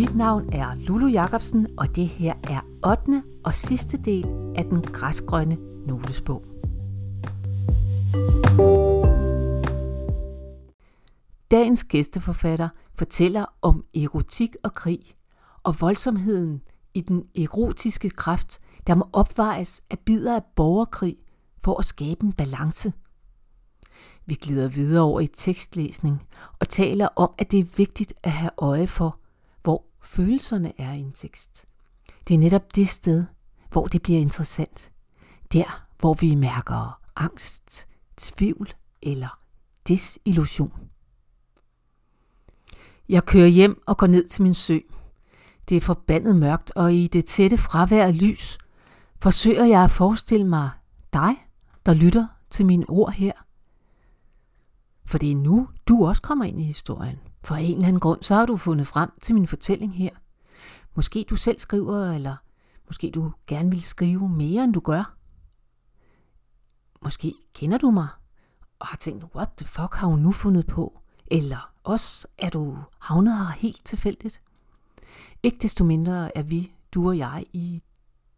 Mit navn er Lulu Jacobsen, og det her er 8. og sidste del af den græsgrønne notesbog. Dagens gæsteforfatter fortæller om erotik og krig, og voldsomheden i den erotiske kraft, der må opvejes af bidder af borgerkrig for at skabe en balance. Vi glider videre over i tekstlæsning og taler om, at det er vigtigt at have øje for, følelserne er i en tekst. Det er netop det sted, hvor det bliver interessant. Der, hvor vi mærker angst, tvivl eller desillusion. Jeg kører hjem og går ned til min sø. Det er forbandet mørkt, og i det tætte fravær af lys forsøger jeg at forestille mig dig, der lytter til mine ord her. For det er nu, du også kommer ind i historien. For en eller anden grund, så har du fundet frem til min fortælling her. Måske du selv skriver, eller måske du gerne vil skrive mere, end du gør. Måske kender du mig, og har tænkt, what the fuck har hun nu fundet på? Eller også er du havnet her helt tilfældigt. Ikke desto mindre er vi, du og jeg, i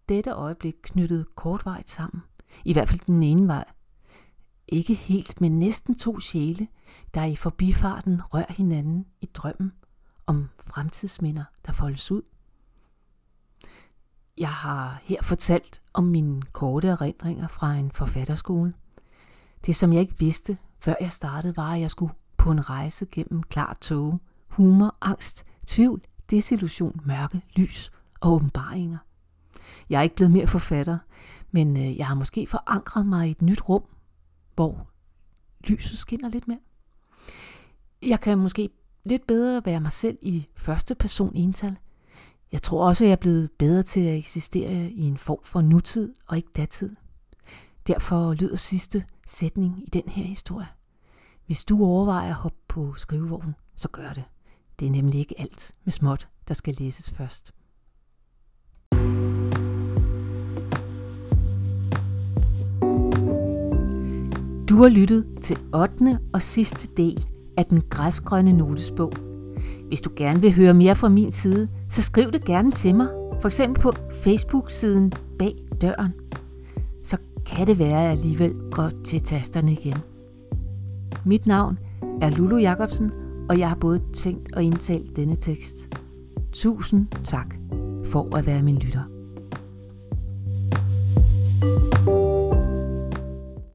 dette øjeblik knyttet kortvejt sammen. I hvert fald den ene vej. Ikke helt, men næsten to sjæle, der i forbifarten rører hinanden i drømmen om fremtidsminder, der foldes ud. Jeg har her fortalt om mine korte erindringer fra en forfatterskole. Det, som jeg ikke vidste, før jeg startede, var, at jeg skulle på en rejse gennem klar tåge, humor, angst, tvivl, desillusion, mørke, lys og åbenbaringer. Jeg er ikke blevet mere forfatter, men øh, jeg har måske forankret mig i et nyt rum, hvor lyset skinner lidt mere. Jeg kan måske lidt bedre være mig selv i første person ental. Jeg tror også, at jeg er blevet bedre til at eksistere i en form for nutid og ikke datid. Derfor lyder sidste sætning i den her historie. Hvis du overvejer at hoppe på skrivevognen, så gør det. Det er nemlig ikke alt med småt, der skal læses først. Du har lyttet til 8. og sidste del af den græsgrønne notesbog. Hvis du gerne vil høre mere fra min side, så skriv det gerne til mig, for eksempel på Facebook-siden Bag Døren. Så kan det være, at jeg alligevel går til tasterne igen. Mit navn er Lulu Jacobsen, og jeg har både tænkt og indtalt denne tekst. Tusind tak for at være min lytter.